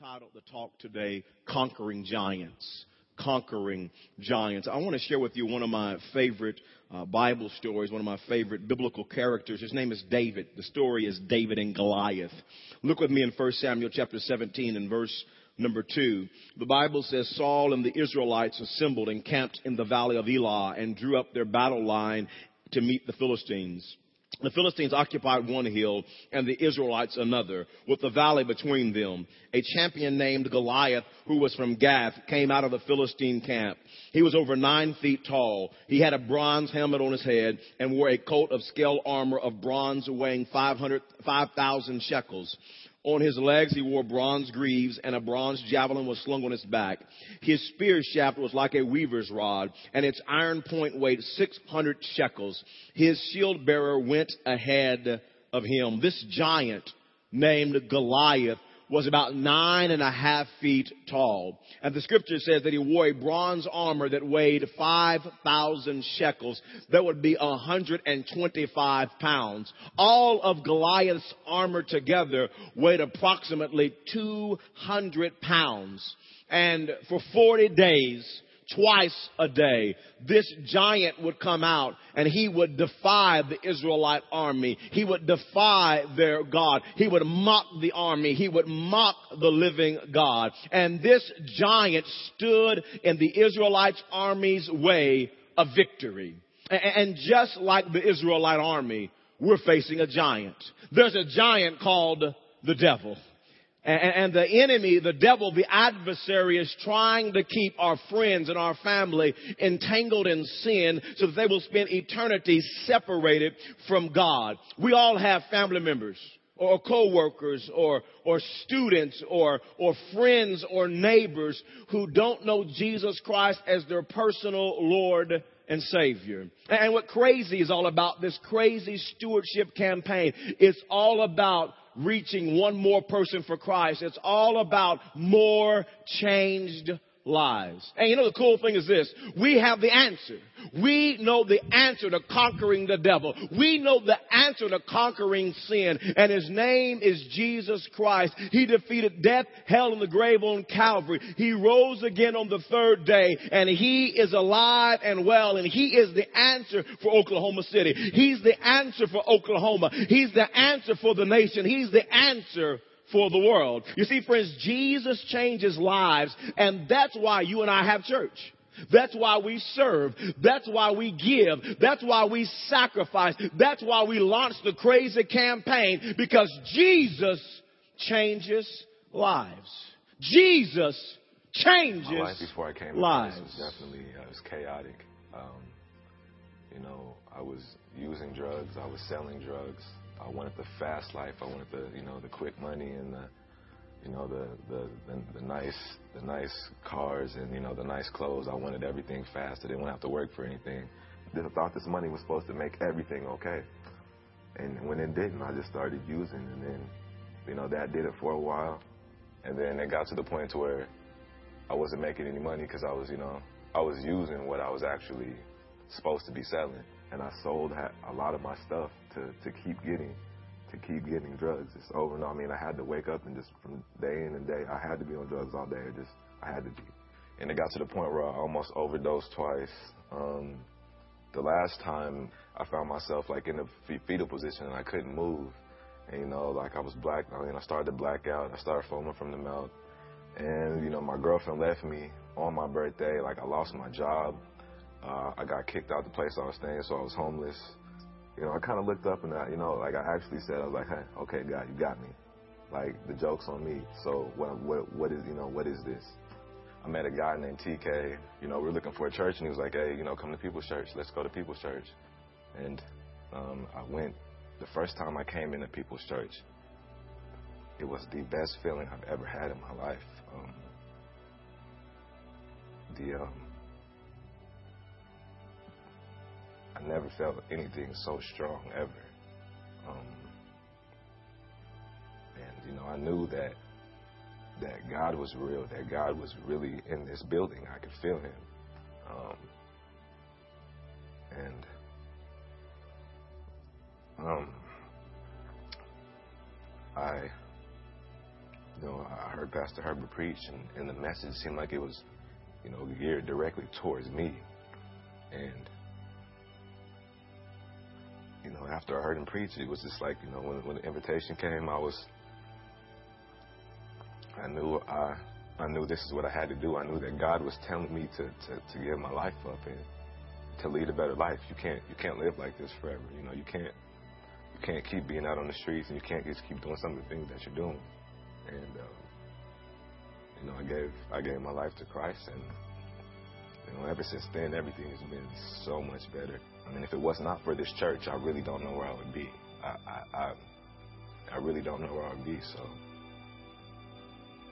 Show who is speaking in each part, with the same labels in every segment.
Speaker 1: titled the talk today, Conquering Giants. Conquering Giants. I want to share with you one of my favorite uh, Bible stories, one of my favorite biblical characters. His name is David. The story is David and Goliath. Look with me in 1 Samuel chapter 17 and verse number 2. The Bible says Saul and the Israelites assembled and camped in the valley of Elah and drew up their battle line to meet the Philistines. The Philistines occupied one hill and the Israelites another, with the valley between them. A champion named Goliath, who was from Gath, came out of the Philistine camp. He was over nine feet tall. He had a bronze helmet on his head and wore a coat of scale armor of bronze weighing 500, 5,000 shekels. On his legs he wore bronze greaves, and a bronze javelin was slung on his back. His spear shaft was like a weaver's rod, and its iron point weighed 600 shekels. His shield bearer went ahead of him. This giant named Goliath was about nine and a half feet tall. And the scripture says that he wore a bronze armor that weighed 5,000 shekels. That would be 125 pounds. All of Goliath's armor together weighed approximately 200 pounds. And for 40 days, twice a day. This giant would come out and he would defy the Israelite army. He would defy their God. He would mock the army. He would mock the living God. And this giant stood in the Israelite army's way of victory. And just like the Israelite army, we're facing a giant. There's a giant called the devil. And, the enemy, the devil, the adversary is trying to keep our friends and our family entangled in sin so that they will spend eternity separated from God. We all have family members or co-workers or, or students or, or friends or neighbors who don't know Jesus Christ as their personal Lord and Savior. And what crazy is all about, this crazy stewardship campaign, it's all about reaching one more person for Christ. It's all about more changed lives. And you know the cool thing is this. We have the answer. We know the answer to conquering the devil. We know the answer to conquering sin. And his name is Jesus Christ. He defeated death, hell, and the grave on Calvary. He rose again on the third day. And he is alive and well. And he is the answer for Oklahoma City. He's the answer for Oklahoma. He's the answer for the nation. He's the answer for the world. You see, friends, Jesus changes lives, and that's why you and I have church. That's why we serve. That's why we give. That's why we sacrifice. That's why we launch the crazy campaign because Jesus changes lives. Jesus changes
Speaker 2: My life before I came
Speaker 1: lives.
Speaker 2: This was definitely uh, it was chaotic. Um, you know, I was using drugs. I was selling drugs. I wanted the fast life. I wanted the, you know, the quick money and the, you know, the, the, the, the nice, the nice cars and, you know, the nice clothes. I wanted everything fast. I didn't want to have to work for anything. Then I thought this money was supposed to make everything okay. And when it didn't, I just started using and then, you know, that did it for a while. And then it got to the point to where I wasn't making any money because I was, you know, I was using what I was actually supposed to be selling and I sold a lot of my stuff to, to keep getting to keep getting drugs. It's over and I mean, I had to wake up and just from day in and day, I had to be on drugs all day. Just, I had to be. And it got to the point where I almost overdosed twice. Um, the last time I found myself like in a fetal position and I couldn't move. And, you know, like I was black, I mean, I started to black out. I started foaming from the mouth. And, you know, my girlfriend left me on my birthday. Like I lost my job. Uh, I got kicked out the place I was staying, so I was homeless. You know, I kind of looked up and I, you know, like I actually said, I was like, hey, okay, God, you got me. Like the joke's on me. So what, what, what is, you know, what is this? I met a guy named TK. You know, we are looking for a church, and he was like, hey, you know, come to People's Church. Let's go to People's Church. And um, I went. The first time I came into People's Church, it was the best feeling I've ever had in my life. Um, the um, I never felt anything so strong ever. Um, and you know, I knew that that God was real, that God was really in this building. I could feel Him. Um, and um, I, you know, I heard Pastor Herbert preach, and, and the message seemed like it was, you know, geared directly towards me. And, you know, after I heard him preach, it was just like, you know, when, when the invitation came, I was, I knew I, I knew this is what I had to do. I knew that God was telling me to, to, to give my life up and to lead a better life. You can't, you can't live like this forever. You know, you can't, you can't keep being out on the streets and you can't just keep doing some of the things that you're doing. And, um, you know, I gave, I gave my life to Christ and, you know, ever since then, everything has been so much better. I mean, if it was not for this church, I really don't know where I would be. I, I, I, I really don't know where I would be. So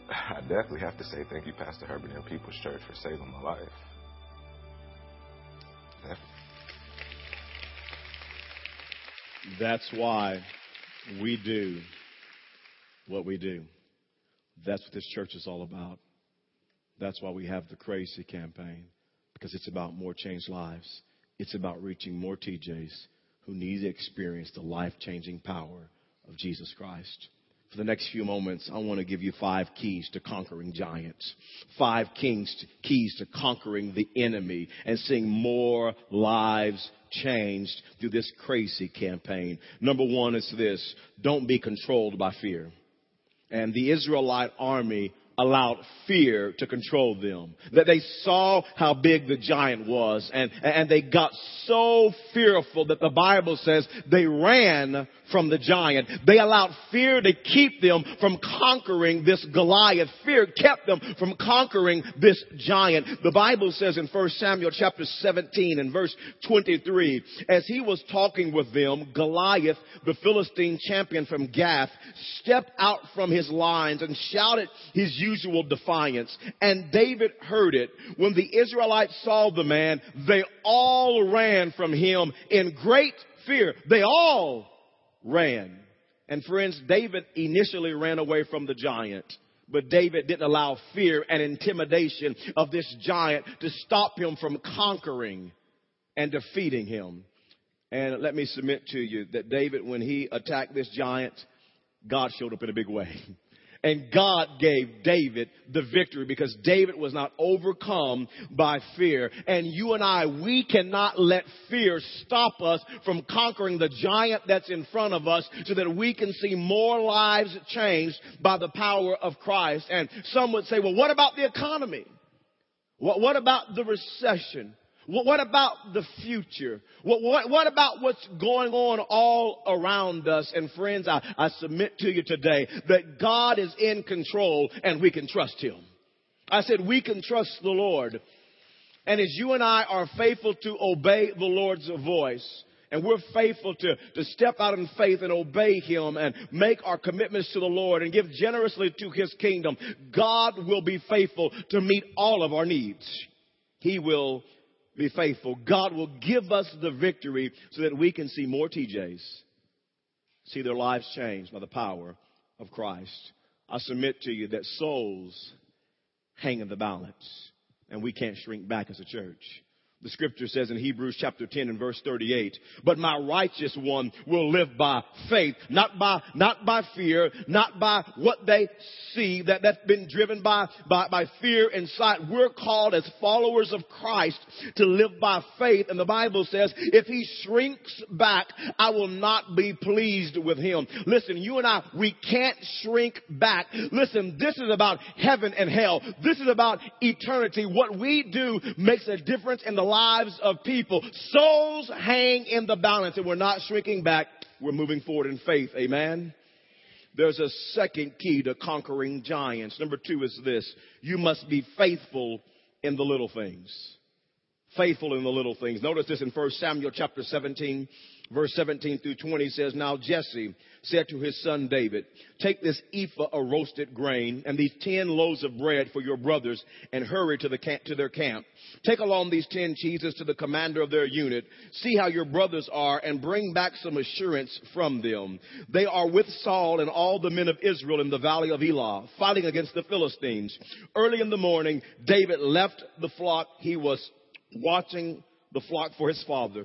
Speaker 2: I definitely have to say thank you, Pastor Herbert and People's Church, for saving my life.
Speaker 1: That's why we do what we do. That's what this church is all about. That's why we have the Crazy campaign, because it's about more changed lives. It's about reaching more TJs who need to experience the life changing power of Jesus Christ. For the next few moments, I want to give you five keys to conquering giants. Five kings, keys to conquering the enemy and seeing more lives changed through this crazy campaign. Number one is this. Don't be controlled by fear. And the Israelite army allowed fear to control them. That they saw how big the giant was and, and they got so fearful that the Bible says they ran from the giant. They allowed fear to keep them from conquering this Goliath. Fear kept them from conquering this giant. The Bible says in 1 Samuel chapter 17 and verse 23, as he was talking with them, Goliath, the Philistine champion from Gath, stepped out from his lines and shouted his usual defiance. And David heard it. When the Israelites saw the man, they all ran from him in great fear. They all ran. And friends, David initially ran away from the giant. But David didn't allow fear and intimidation of this giant to stop him from conquering and defeating him. And let me submit to you that David, when he attacked this giant, God showed up in a big way. And God gave David the victory because David was not overcome by fear. And you and I, we cannot let fear stop us from conquering the giant that's in front of us so that we can see more lives changed by the power of Christ. And some would say, well, what about the economy? What, about the recession? What about the future? What, what, what, about what's going on all around us? And friends, I, I submit to you today that God is in control and we can trust Him. I said we can trust the Lord. And as you and I are faithful to obey the Lord's voice, and we're faithful to, to step out in faith and obey Him and make our commitments to the Lord and give generously to His kingdom, God will be faithful to meet all of our needs. He will be faithful, God will give us the victory so that we can see more TJs see their lives changed by the power of Christ. I submit to you that souls hang in the balance, and we can't shrink back as a church. The scripture says in Hebrews chapter 10 and verse 38, but my righteous one will live by faith, not by, not by fear, not by what they see that, that's been driven by, by, by fear and sight. We're called as followers of Christ to live by faith. And the Bible says, if he shrinks back, I will not be pleased with him. Listen, you and I, we can't shrink back. Listen, this is about heaven and hell. This is about eternity. What we do makes a difference in the lives of people. Souls hang in the balance and we're not shrinking back. We're moving forward in faith. Amen. There's a second key to conquering giants. Number two is this. You must be faithful in the little things. Faithful in the little things. Notice this in 1 Samuel chapter 17 verse 17 through 20 says, Now Jesse said to his son David, Take this ephah of roasted grain and these ten loaves of bread for your brothers and hurry to, the camp, to their camp. Take along these ten cheeses to the commander of their unit. See how your brothers are and bring back some assurance from them. They are with Saul and all the men of Israel in the valley of Elah, fighting against the Philistines. Early in the morning, David left the flock. He was watching the flock for his father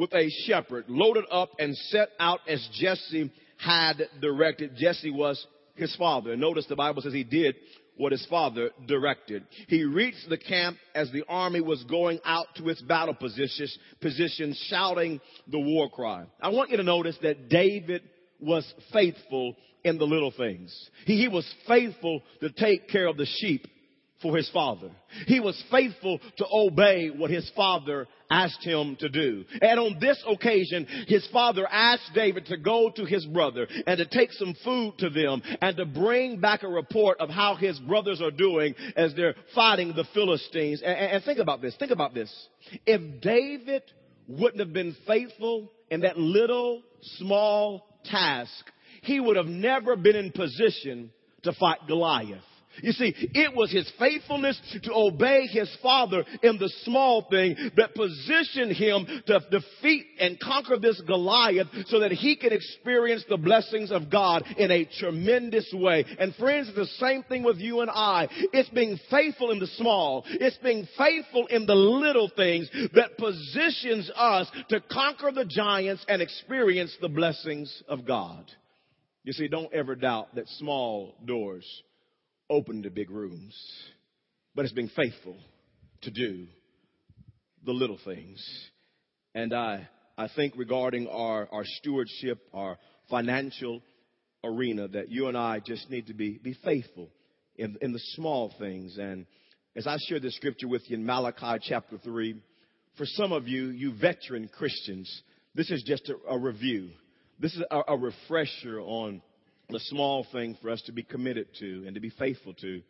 Speaker 1: with a shepherd, loaded up and set out as Jesse had directed. Jesse was his father. Notice the Bible says he did what his father directed. He reached the camp as the army was going out to its battle positions, positions shouting the war cry. I want you to notice that David was faithful in the little things. He, he was faithful to take care of the sheep for his father. He was faithful to obey what his father asked him to do. And on this occasion, his father asked David to go to his brother and to take some food to them and to bring back a report of how his brothers are doing as they're fighting the Philistines. And, and think about this. Think about this. If David wouldn't have been faithful in that little small task, he would have never been in position to fight Goliath. You see, it was his faithfulness to obey his father in the small thing that positioned him to defeat and conquer this Goliath so that he could experience the blessings of God in a tremendous way. And friends, the same thing with you and I. It's being faithful in the small. It's being faithful in the little things that positions us to conquer the giants and experience the blessings of God. You see, don't ever doubt that small doors open to big rooms, but it's being faithful to do the little things. And I, I think regarding our, our stewardship, our financial arena, that you and I just need to be, be faithful in, in the small things. And as I share this scripture with you in Malachi chapter 3, for some of you, you veteran Christians, this is just a, a review. This is a, a refresher on the small thing for us to be committed to and to be faithful to.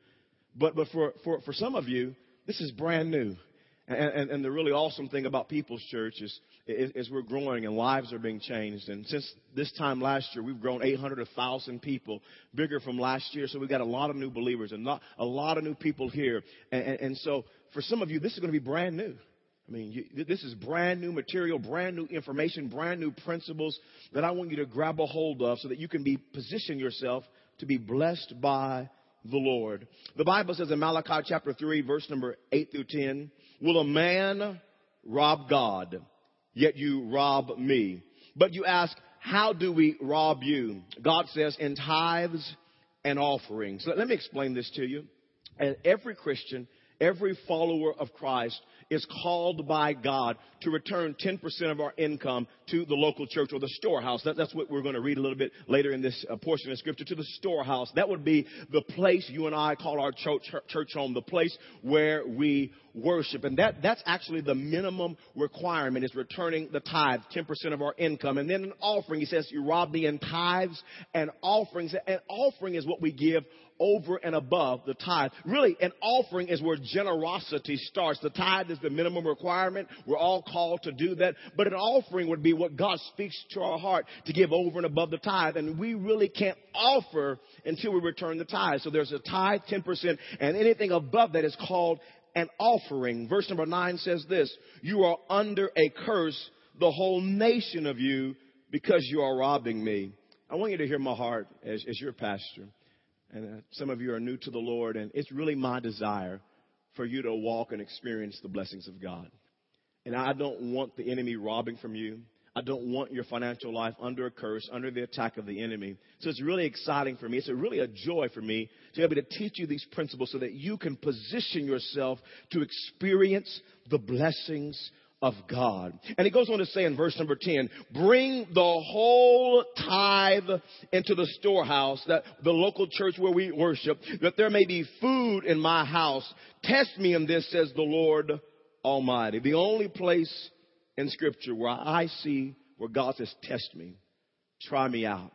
Speaker 1: But, but for, for, for some of you, this is brand new. And, and, and the really awesome thing about People's Church is, is, is, we're growing and lives are being changed. And since this time last year, we've grown 800, 1,000 people, bigger from last year. So we've got a lot of new believers and not, a lot of new people here. And, and, and so for some of you, this is going to be brand new. I mean, you, this is brand new material, brand new information, brand new principles that I want you to grab a hold of so that you can be position yourself to be blessed by the Lord. The Bible says in Malachi chapter 3 verse number 8 through 10, will a man rob God? Yet you rob me. But you ask, how do we rob you? God says in tithes and offerings. Let, let me explain this to you. And every Christian, every follower of Christ is called by God to return 10% of our income to the local church or the storehouse. That, that's what we're going to read a little bit later in this uh, portion of scripture to the storehouse. That would be the place you and I call our church, church home, the place where we worship. And that, that's actually the minimum requirement is returning the tithe, 10% of our income. And then an offering, he says, you rob me in tithes and offerings. And offering is what we give over and above the tithe. Really, an offering is where generosity starts. The tithe is the minimum requirement. We're all called to do that. But an offering would be what God speaks to our heart to give over and above the tithe. And we really can't offer until we return the tithe. So there's a tithe, 10%, and anything above that is called an offering. Verse number 9 says this, You are under a curse, the whole nation of you, because you are robbing me. I want you to hear my heart as, as your pastor. And uh, some of you are new to the Lord, and it's really my desire for you to walk and experience the blessings of God. And I don't want the enemy robbing from you. I don't want your financial life under a curse, under the attack of the enemy. So it's really exciting for me. It's a really a joy for me to be able to teach you these principles so that you can position yourself to experience the blessings of God. And he goes on to say in verse number 10, bring the whole tithe into the storehouse, that the local church where we worship, that there may be food in my house. Test me in this, says the Lord Almighty. The only place in scripture where I see where God says, test me, try me out.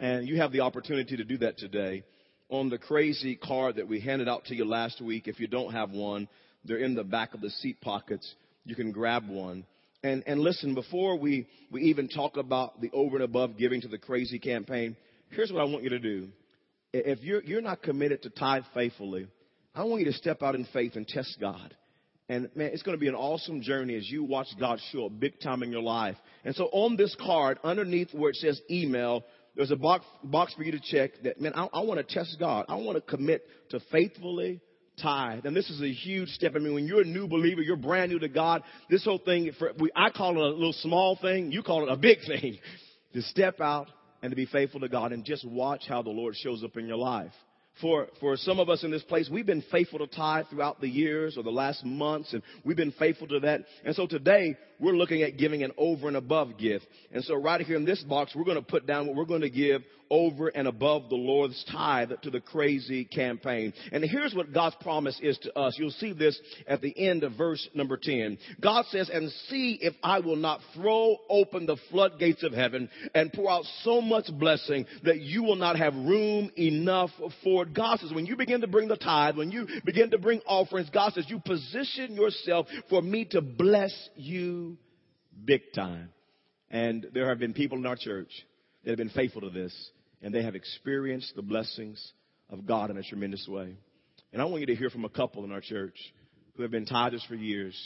Speaker 1: And you have the opportunity to do that today on the crazy card that we handed out to you last week. If you don't have one, they're in the back of the seat pockets you can grab one. And, and listen, before we, we even talk about the over and above giving to the crazy campaign, here's what I want you to do. If you're, you're not committed to tithe faithfully, I want you to step out in faith and test God. And man, it's going to be an awesome journey as you watch God show up big time in your life. And so on this card, underneath where it says email, there's a box, box for you to check that, man, I, I want to test God. I want to commit to faithfully tithe. And this is a huge step. I mean, when you're a new believer, you're brand new to God. This whole thing, for, we, I call it a little small thing. You call it a big thing. To step out and to be faithful to God and just watch how the Lord shows up in your life. For, for some of us in this place, we've been faithful to tithe throughout the years or the last months, and we've been faithful to that. And so today, we're looking at giving an over and above gift. And so right here in this box, we're going to put down what we're going to give over and above the Lord's tithe to the crazy campaign. And here's what God's promise is to us. You'll see this at the end of verse number 10. God says, and see if I will not throw open the floodgates of heaven and pour out so much blessing that you will not have room enough for it. God says, when you begin to bring the tithe, when you begin to bring offerings, God says, you position yourself for me to bless you big time. And there have been people in our church that have been faithful to this and they have experienced the blessings of God in a tremendous way. And I want you to hear from a couple in our church who have been tithers for years,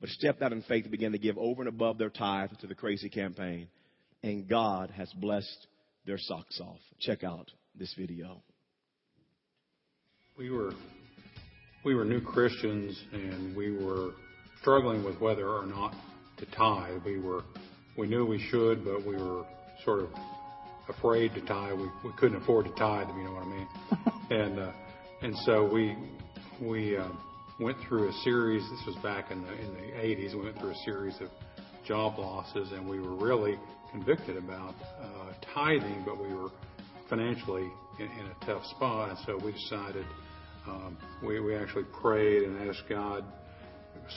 Speaker 1: but stepped out in faith and began to give over and above their tithe to the crazy campaign. And God has blessed their socks off. Check out this video.
Speaker 3: We were we were new Christians and we were struggling with whether or not to tithe. We were we knew we should, but we were sort of afraid to tithe. We we couldn't afford to tithe, if you know what I mean. and uh, and so we we uh, went through a series. This was back in the in the 80s. We went through a series of job losses, and we were really convicted about uh, tithing, but we were financially in, in a tough spot, and so we decided. Um, we we actually prayed and asked God,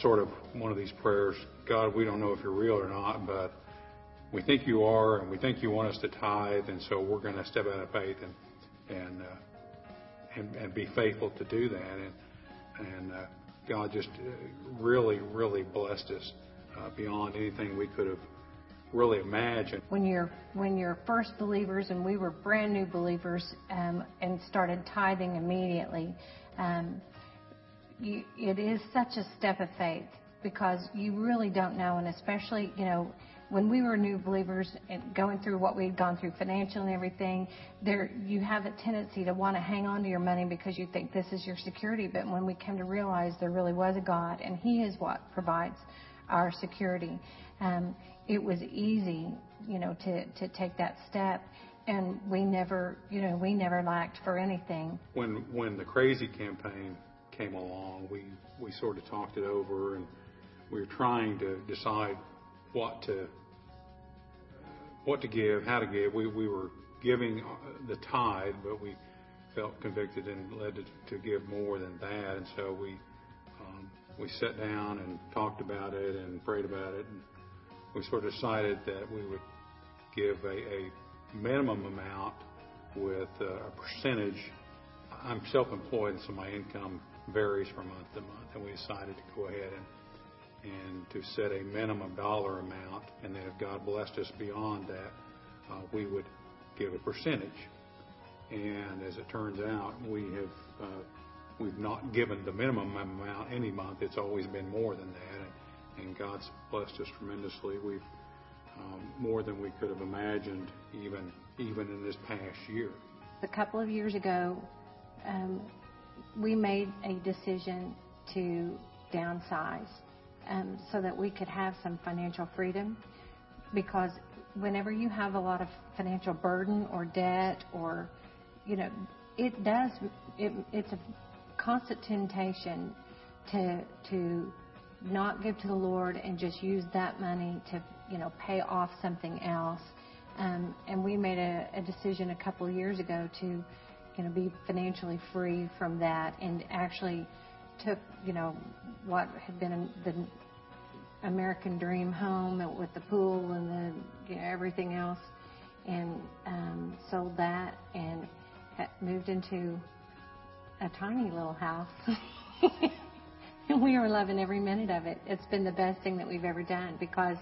Speaker 3: sort of one of these prayers. God, we don't know if you're real or not, but we think you are, and we think you want us to tithe, and so we're going to step out of faith and and uh, and, and be faithful to do that. And and uh, God just uh, really, really blessed us uh, beyond anything we could have really imagined.
Speaker 4: When you're when you're first believers, and we were brand new believers, um, and started tithing immediately. Um, you, it is such a step of faith because you really don't know, and especially you know when we were new believers and going through what we'd gone through financial and everything, there you have a tendency to want to hang on to your money because you think this is your security. But when we came to realize there really was a God and He is what provides our security, um, it was easy, you know, to to take that step. And we never, you know, we never lacked for anything.
Speaker 3: When when the crazy campaign came along, we we sort of talked it over and we were trying to decide what to what to give, how to give. We we were giving the tithe, but we felt convicted and led to, to give more than that, and so we um, we sat down and talked about it and prayed about it, and we sort of decided that we would give a, a minimum amount with a percentage. I'm self-employed, so my income varies from month to month, and we decided to go ahead and and to set a minimum dollar amount, and then if God blessed us beyond that, uh, we would give a percentage. And as it turns out, we have uh, we've not given the minimum amount any month. It's always been more than that, and, and God's blessed us tremendously. We've um, more than we could have imagined, even even in this past year.
Speaker 4: A couple of years ago, um, we made a decision to downsize um, so that we could have some financial freedom. Because whenever you have a lot of financial burden or debt, or you know, it does. It, it's a constant temptation to to not give to the Lord and just use that money to you know pay off something else. Um, and we made a, a decision a couple of years ago to you know be financially free from that and actually took, you know, what had been the American dream home with the pool and the you know, everything else, and um, sold that and moved into a tiny little house. and we are loving every minute of it. It's been the best thing that we've ever done because,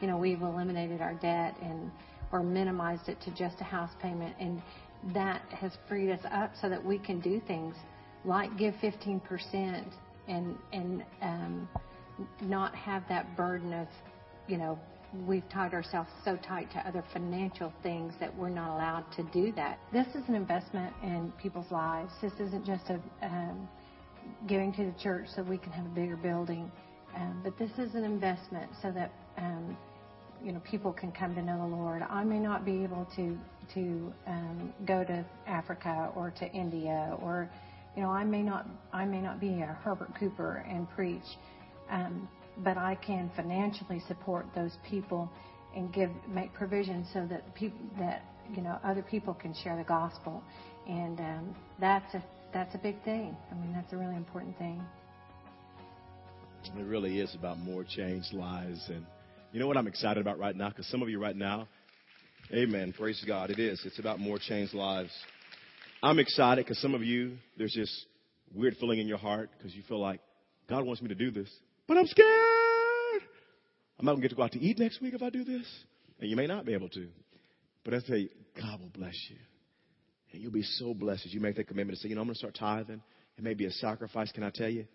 Speaker 4: you know, we've eliminated our debt and or minimized it to just a house payment, and that has freed us up so that we can do things like give 15% and and um, not have that burden of, you know, we've tied ourselves so tight to other financial things that we're not allowed to do that. This is an investment in people's lives. This isn't just a um, giving to the church so we can have a bigger building, um, but this is an investment so that um, you know people can come to know the Lord. I may not be able to to um, go to Africa or to India or you know I may not I may not be a Herbert Cooper and preach um, but I can financially support those people and give make provision so that people that you know other people can share the gospel and um, that's a that's a big thing I mean that's a really important thing
Speaker 1: it really is about more changed lives and you know what I'm excited about right now because some of you right now Amen. Praise God. It is. It's about more changed lives. I'm excited because some of you, there's this weird feeling in your heart because you feel like God wants me to do this, but I'm scared. I'm not going to get to go out to eat next week if I do this. And you may not be able to. But I you, God will bless you. And you'll be so blessed as you make that commitment to say, you know, I'm going to start tithing. It may be a sacrifice. Can I tell you?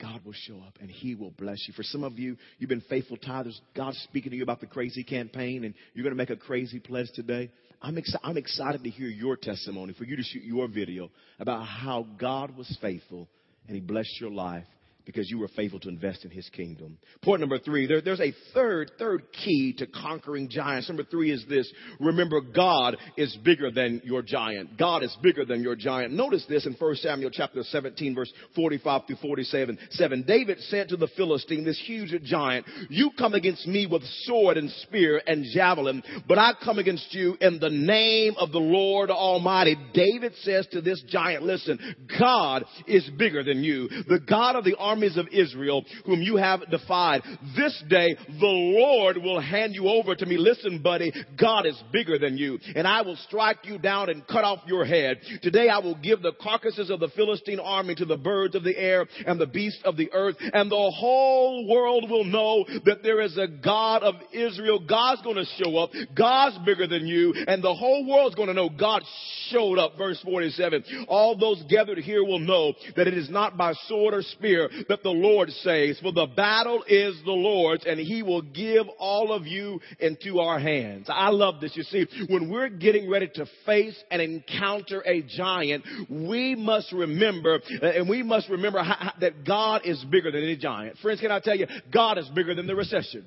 Speaker 1: God will show up and He will bless you. For some of you, you've been faithful tithers. God's speaking to you about the crazy campaign and you're going to make a crazy pledge today. I'm, exci- I'm excited to hear your testimony, for you to shoot your video about how God was faithful and He blessed your life because you were faithful to invest in his kingdom. Point number three, there, there's a third, third key to conquering giants. Number three is this. Remember, God is bigger than your giant. God is bigger than your giant. Notice this in 1 Samuel chapter 17 verse 45 through 47. 7. David said to the Philistine, this huge giant, you come against me with sword and spear and javelin, but I come against you in the name of the Lord Almighty. David says to this giant, listen, God is bigger than you. The God of the armies of Israel, whom you have defied. This day, the Lord will hand you over to me. Listen, buddy, God is bigger than you, and I will strike you down and cut off your head. Today, I will give the carcasses of the Philistine army to the birds of the air and the beasts of the earth, and the whole world will know that there is a God of Israel. God's going to show up. God's bigger than you, and the whole world's going to know God showed up. Verse 47. All those gathered here will know that it is not by sword or spear, that the Lord says, for the battle is the Lord's and he will give all of you into our hands. I love this. You see, when we're getting ready to face and encounter a giant, we must remember, uh, and we must remember how, that God is bigger than any giant. Friends, can I tell you, God is bigger than the recession.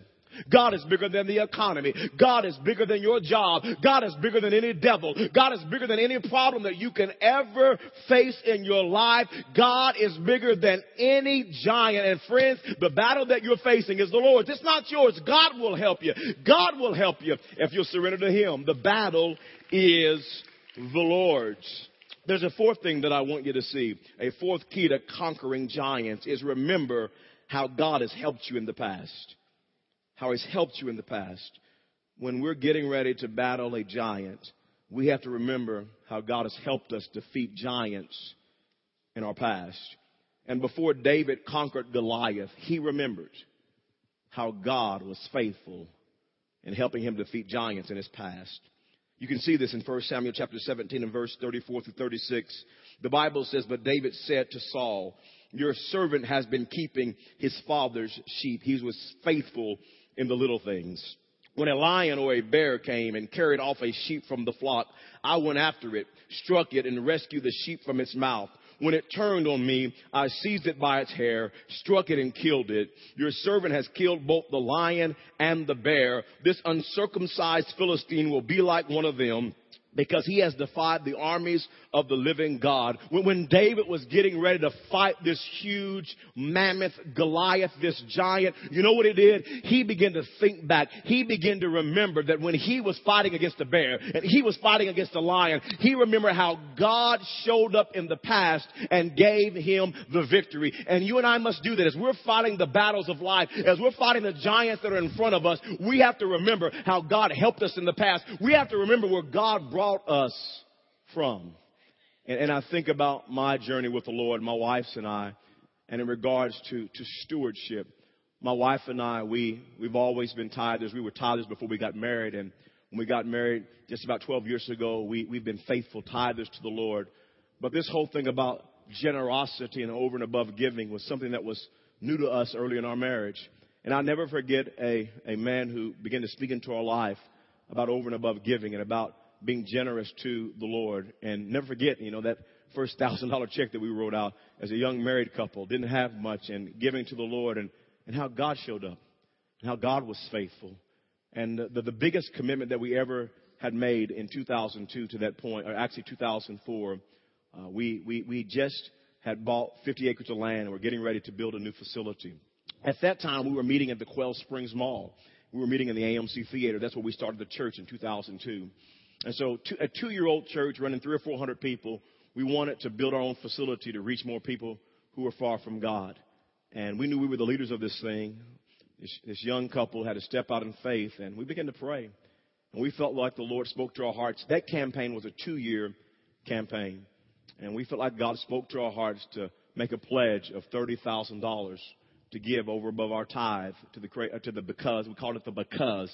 Speaker 1: God is bigger than the economy. God is bigger than your job. God is bigger than any devil. God is bigger than any problem that you can ever face in your life. God is bigger than any giant. And friends, the battle that you're facing is the Lord's. It's not yours. God will help you. God will help you if you'll surrender to Him. The battle is the Lord's. There's a fourth thing that I want you to see. A fourth key to conquering giants is remember how God has helped you in the past how He's helped you in the past. When we're getting ready to battle a giant, we have to remember how God has helped us defeat giants in our past. And before David conquered Goliath, he remembered how God was faithful in helping him defeat giants in his past. You can see this in 1 Samuel chapter 17 and verse 34 through 36. The Bible says, But David said to Saul, Your servant has been keeping his father's sheep. He was faithful in the little things. When a lion or a bear came and carried off a sheep from the flock, I went after it, struck it, and rescued the sheep from its mouth. When it turned on me, I seized it by its hair, struck it, and killed it. Your servant has killed both the lion and the bear. This uncircumcised Philistine will be like one of them because he has defied the armies of the living God. When, David was getting ready to fight this huge mammoth Goliath, this giant, you know what he did? He began to think back. He began to remember that when he was fighting against the bear and he was fighting against the lion, he remembered how God showed up in the past and gave him the victory. And you and I must do that as we're fighting the battles of life, as we're fighting the giants that are in front of us, we have to remember how God helped us in the past. We have to remember where God brought us from. And, and I think about my journey with the Lord, my wife's and I, and in regards to, to stewardship. My wife and I, we, we've always been tithers. We were tithers before we got married. And when we got married just about 12 years ago, we, we've been faithful tithers to the Lord. But this whole thing about generosity and over and above giving was something that was new to us early in our marriage. And I'll never forget a, a man who began to speak into our life about over and above giving and about being generous to the Lord. And never forget, you know, that first thousand dollar check that we wrote out as a young married couple, didn't have much, and giving to the Lord, and, and how God showed up, and how God was faithful. And the, the biggest commitment that we ever had made in 2002 to that point, or actually 2004. Uh, we, we, we just had bought 50 acres of land and we're getting ready to build a new facility. At that time, we were meeting at the Quail Springs Mall. We were meeting in the AMC Theater. That's where we started the church in 2002. And so, two, a two-year-old church running three or four hundred people, we wanted to build our own facility to reach more people who were far from God. And we knew we were the leaders of this thing. This, this young couple had to step out in faith, and we began to pray. And we felt like the Lord spoke to our hearts. That campaign was a two-year campaign. And we felt like God spoke to our hearts to make a pledge of $30,000 to give over above our tithe to the, uh, to the because, we called it the because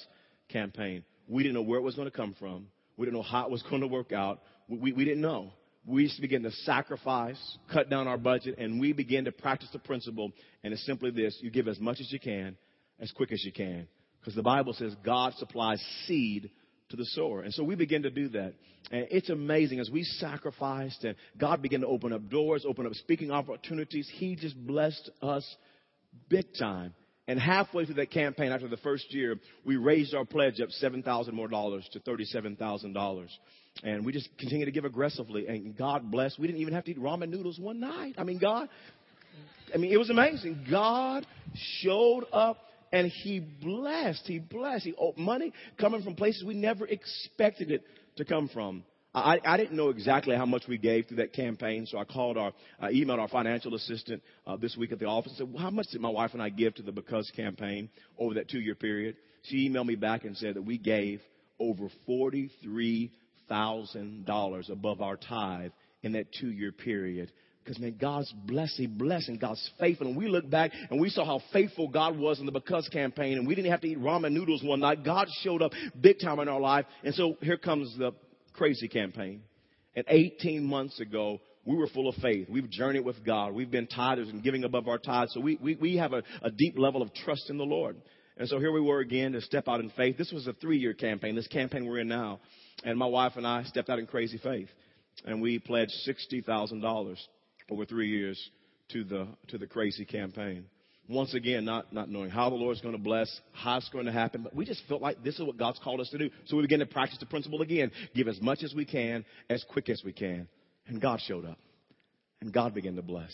Speaker 1: campaign. We didn't know where it was going to come from. We didn't know how it was going to work out. We, we, didn't know. We used to begin to sacrifice, cut down our budget, and we began to practice the principle. And it's simply this you give as much as you can, as quick as you can. Because the Bible says God supplies seed to the sower. And so we begin to do that. And it's amazing as we sacrificed and God began to open up doors, open up speaking opportunities. He just blessed us big time. And halfway through that campaign, after the first year, we raised our pledge up seven thousand more dollars to thirty-seven thousand dollars. And we just continued to give aggressively. And God bless. We didn't even have to eat ramen noodles one night. I mean, God. I mean, it was amazing. God showed up and He blessed. He blessed. He oh, money coming from places we never expected it to come from. I, I didn't know exactly how much we gave through that campaign, so I called our, I emailed our financial assistant uh, this week at the office and said, well, "How much did my wife and I give to the Because campaign over that two-year period?" She emailed me back and said that we gave over forty-three thousand dollars above our tithe in that two-year period. Because man, God's blessing, blessing, God's faithful. And we look back and we saw how faithful God was in the Because campaign, and we didn't have to eat ramen noodles one night. God showed up big time in our life. And so here comes the crazy campaign. And 18 months ago, we were full of faith. We've journeyed with God. We've been tithers and giving above our tithes. So we, we, we have a, a deep level of trust in the Lord. And so here we were again to step out in faith. This was a three year campaign, this campaign we're in now. And my wife and I stepped out in crazy faith. And we pledged $60,000 over three years to the, to the crazy campaign once again, not, not knowing how the Lord's going to bless, how it's going to happen, but we just felt like this is what God's called us to do. So we began to practice the principle again. Give as much as we can, as quick as we can. And God showed up. And God began to bless.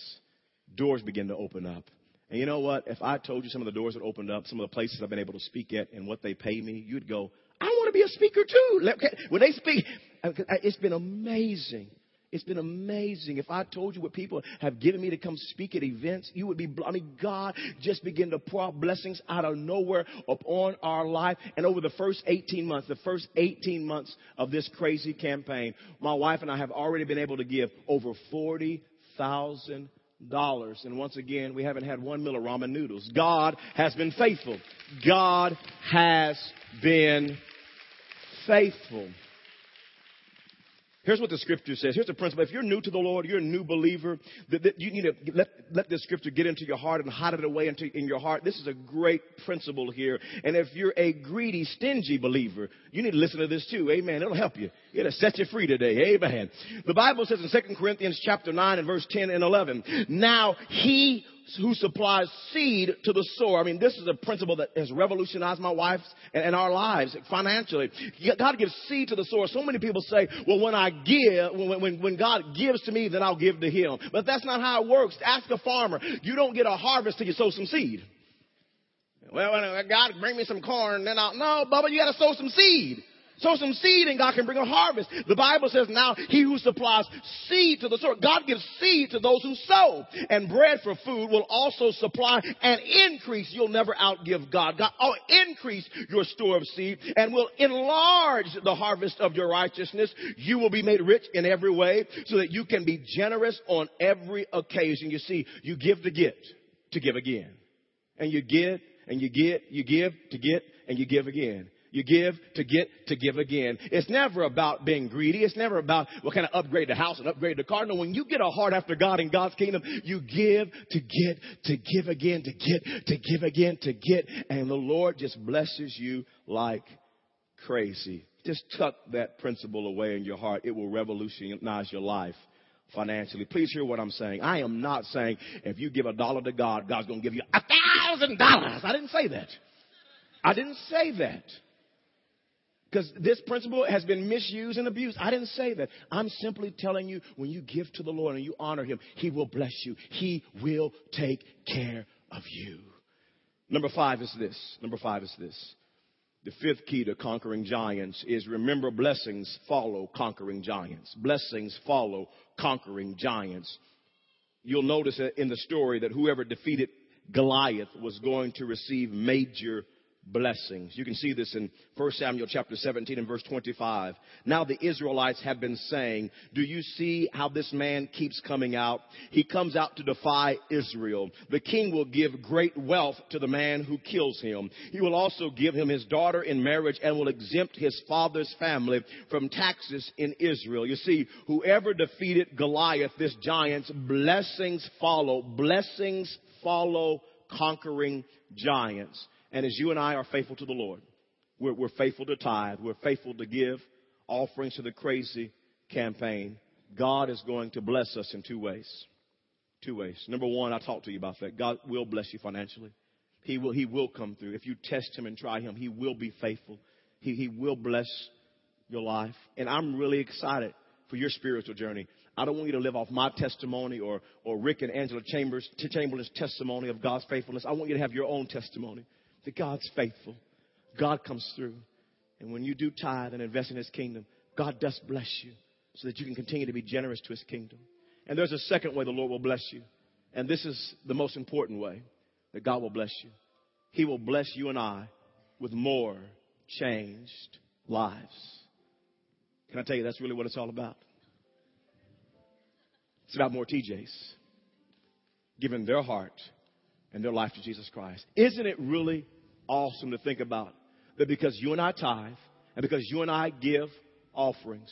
Speaker 1: Doors began to open up. And you know what? If I told you some of the doors that opened up, some of the places I've been able to speak at and what they pay me, you'd go, I want to be a speaker too. When they speak, it's been amazing. It's been amazing. If I told you what people have given me to come speak at events, you would be, I mean, God just began to pour blessings out of nowhere upon our life. And over the first 18 months, the first 18 months of this crazy campaign, my wife and I have already been able to give over 40,000 dollars. And once again, we haven't had one meal of ramen noodles. God has been faithful. God has been faithful. Here's what the scripture says. Here's the principle. If you're new to the Lord, you're a new believer, that, that you need to let, let this scripture get into your heart and hide it away into, in your heart. This is a great principle here. And if you're a greedy, stingy believer, you need to listen to this too. Amen. It'll help you. It'll set you free today. Amen. The Bible says in 2 Corinthians chapter 9 and verse 10 and 11, Now he who supplies seed to the sower. I mean, this is a principle that has revolutionized my wife's and, our lives financially. God gives seed to the sower. So many people say, well, when I give, when, when, when God gives to me, then I'll give to him. But that's not how it works. Ask a farmer. You don't get a harvest till you sow some seed. Well, God bring me some corn, then I'll, no, Bubba, you gotta sow some seed. Sow some seed and God can bring a harvest. The Bible says now he who supplies seed to the sower. God gives seed to those who sow. And bread for food will also supply and increase. You'll never outgive God. God will increase your store of seed and will enlarge the harvest of your righteousness. You will be made rich in every way so that you can be generous on every occasion. You see, you give to get, to give again. And you give and you get, you give to get and you give again. You give to get to give again. It's never about being greedy. It's never about what kind of upgrade the house and upgrade the car. No, when you get a heart after God in God's kingdom, you give to get to give again, to get to give again, to get. And the Lord just blesses you like crazy. Just tuck that principle away in your heart. It will revolutionize your life financially. Please hear what I'm saying. I am not saying if you give a dollar to God, God's going to give you a thousand dollars. I didn't say that. I didn't say that. Because this principle has been misused and abused. I didn't say that. I'm simply telling you when you give to the Lord and you honor Him, He will bless you. He will take care of you. Number five is this. Number five is this. The fifth key to conquering giants is remember blessings follow conquering giants. Blessings follow conquering giants. You'll notice in the story that whoever defeated Goliath was going to receive major blessings. You can see this in 1 Samuel chapter 17 and verse 25. Now the Israelites have been saying, do you see how this man keeps coming out? He comes out to defy Israel. The king will give great wealth to the man who kills him. He will also give him his daughter in marriage and will exempt his father's family from taxes in Israel. You see, whoever defeated Goliath, this giant's blessings follow. Blessings follow conquering giants. And as you and I are faithful to the Lord, we're, we're faithful to tithe, we're faithful to give offerings to the crazy campaign, God is going to bless us in two ways. Two ways. Number one, I talked to you about that. God will bless you financially. He will, he will come through. If you test him and try him, he will be faithful. He, he will bless your life. And I'm really excited for your spiritual journey. I don't want you to live off my testimony or, or Rick and Angela Chambers, Chamberlain's testimony of God's faithfulness. I want you to have your own testimony that God's faithful. God comes through. And when you do tithe and invest in His kingdom, God does bless you so that you can continue to be generous to His kingdom. And there's a second way the Lord will bless you. And this is the most important way that God will bless you. He will bless you and I with more changed lives. Can I tell you that's really what it's all about? It's about more TJs giving their heart and their life to Jesus Christ. Isn't it really awesome to think about that because you and I tithe and because you and I give offerings,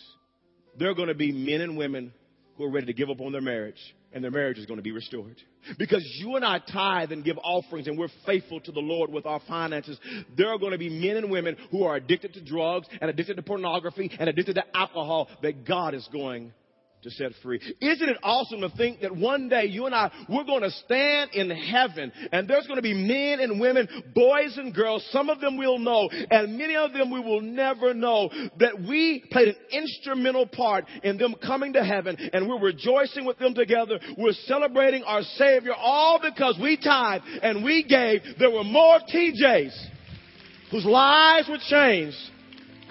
Speaker 1: there are going to be men and women who are ready to give up on their marriage and their marriage is going to be restored. Because you and I tithe and give offerings and we're faithful to the Lord with our finances, there are going to be men and women who are addicted to drugs and addicted to pornography and addicted to alcohol that God is going to set free. Isn't it awesome to think that one day you and I, we're going to stand in heaven and there's going to be men and women, boys and girls, some of them we'll know and many of them we will never know that we played an instrumental part in them coming to heaven and we're rejoicing with them together. We're celebrating our Savior all because we tithe and we gave. There were more TJs whose lives were changed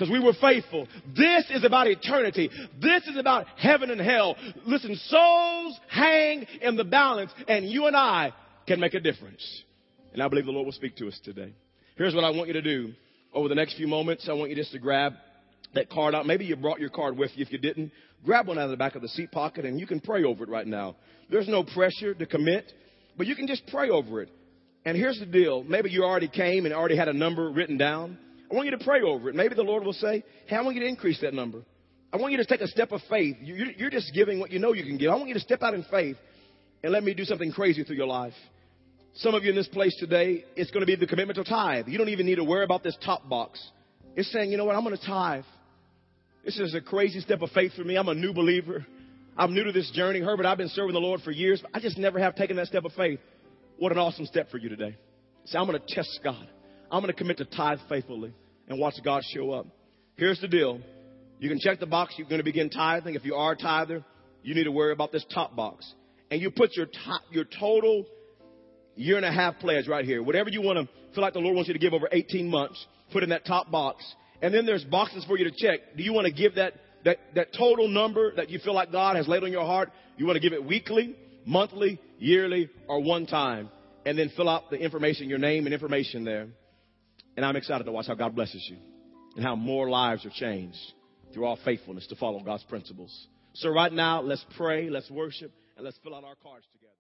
Speaker 1: because we were faithful. This is about eternity. This is about heaven and hell. Listen, souls hang in the balance and you and I can make a difference. And I believe the Lord will speak to us today. Here's what I want you to do. Over the next few moments, I want you just to grab that card out. Maybe you brought your card with you. If you didn't, grab one out of the back of the seat pocket and you can pray over it right now. There's no pressure to commit, but you can just pray over it. And here's the deal. Maybe you already came and already had a number written down. I want you to pray over it. Maybe the Lord will say, Hey, I want you to increase that number. I want you to take a step of faith. You're just giving what you know you can give. I want you to step out in faith and let me do something crazy through your life. Some of you in this place today, it's going to be the commitment to tithe. You don't even need to worry about this top box. It's saying, you know what, I'm going to tithe. This is a crazy step of faith for me. I'm a new believer. I'm new to this journey. Herbert, I've been serving the Lord for years. But I just never have taken that step of faith. What an awesome step for you today. Say, I'm going to test God. I'm going to commit to tithe faithfully and watch God show up. Here's the deal. You can check the box. You're going to begin tithing. If you are a tither, you need to worry about this top box. And you put your top, your total year and a half pledge right here. Whatever you want to feel like the Lord wants you to give over 18 months, put in that top box. And then there's boxes for you to check. Do you want to give that, that, that total number that you feel like God has laid on your heart? You want to give it weekly, monthly, yearly, or one time? And then fill out the information, your name and information there. And I'm excited to watch how God blesses you and how more lives are changed through our faithfulness to follow God's principles. So right now, let's pray, let's worship, and let's fill out our cards together.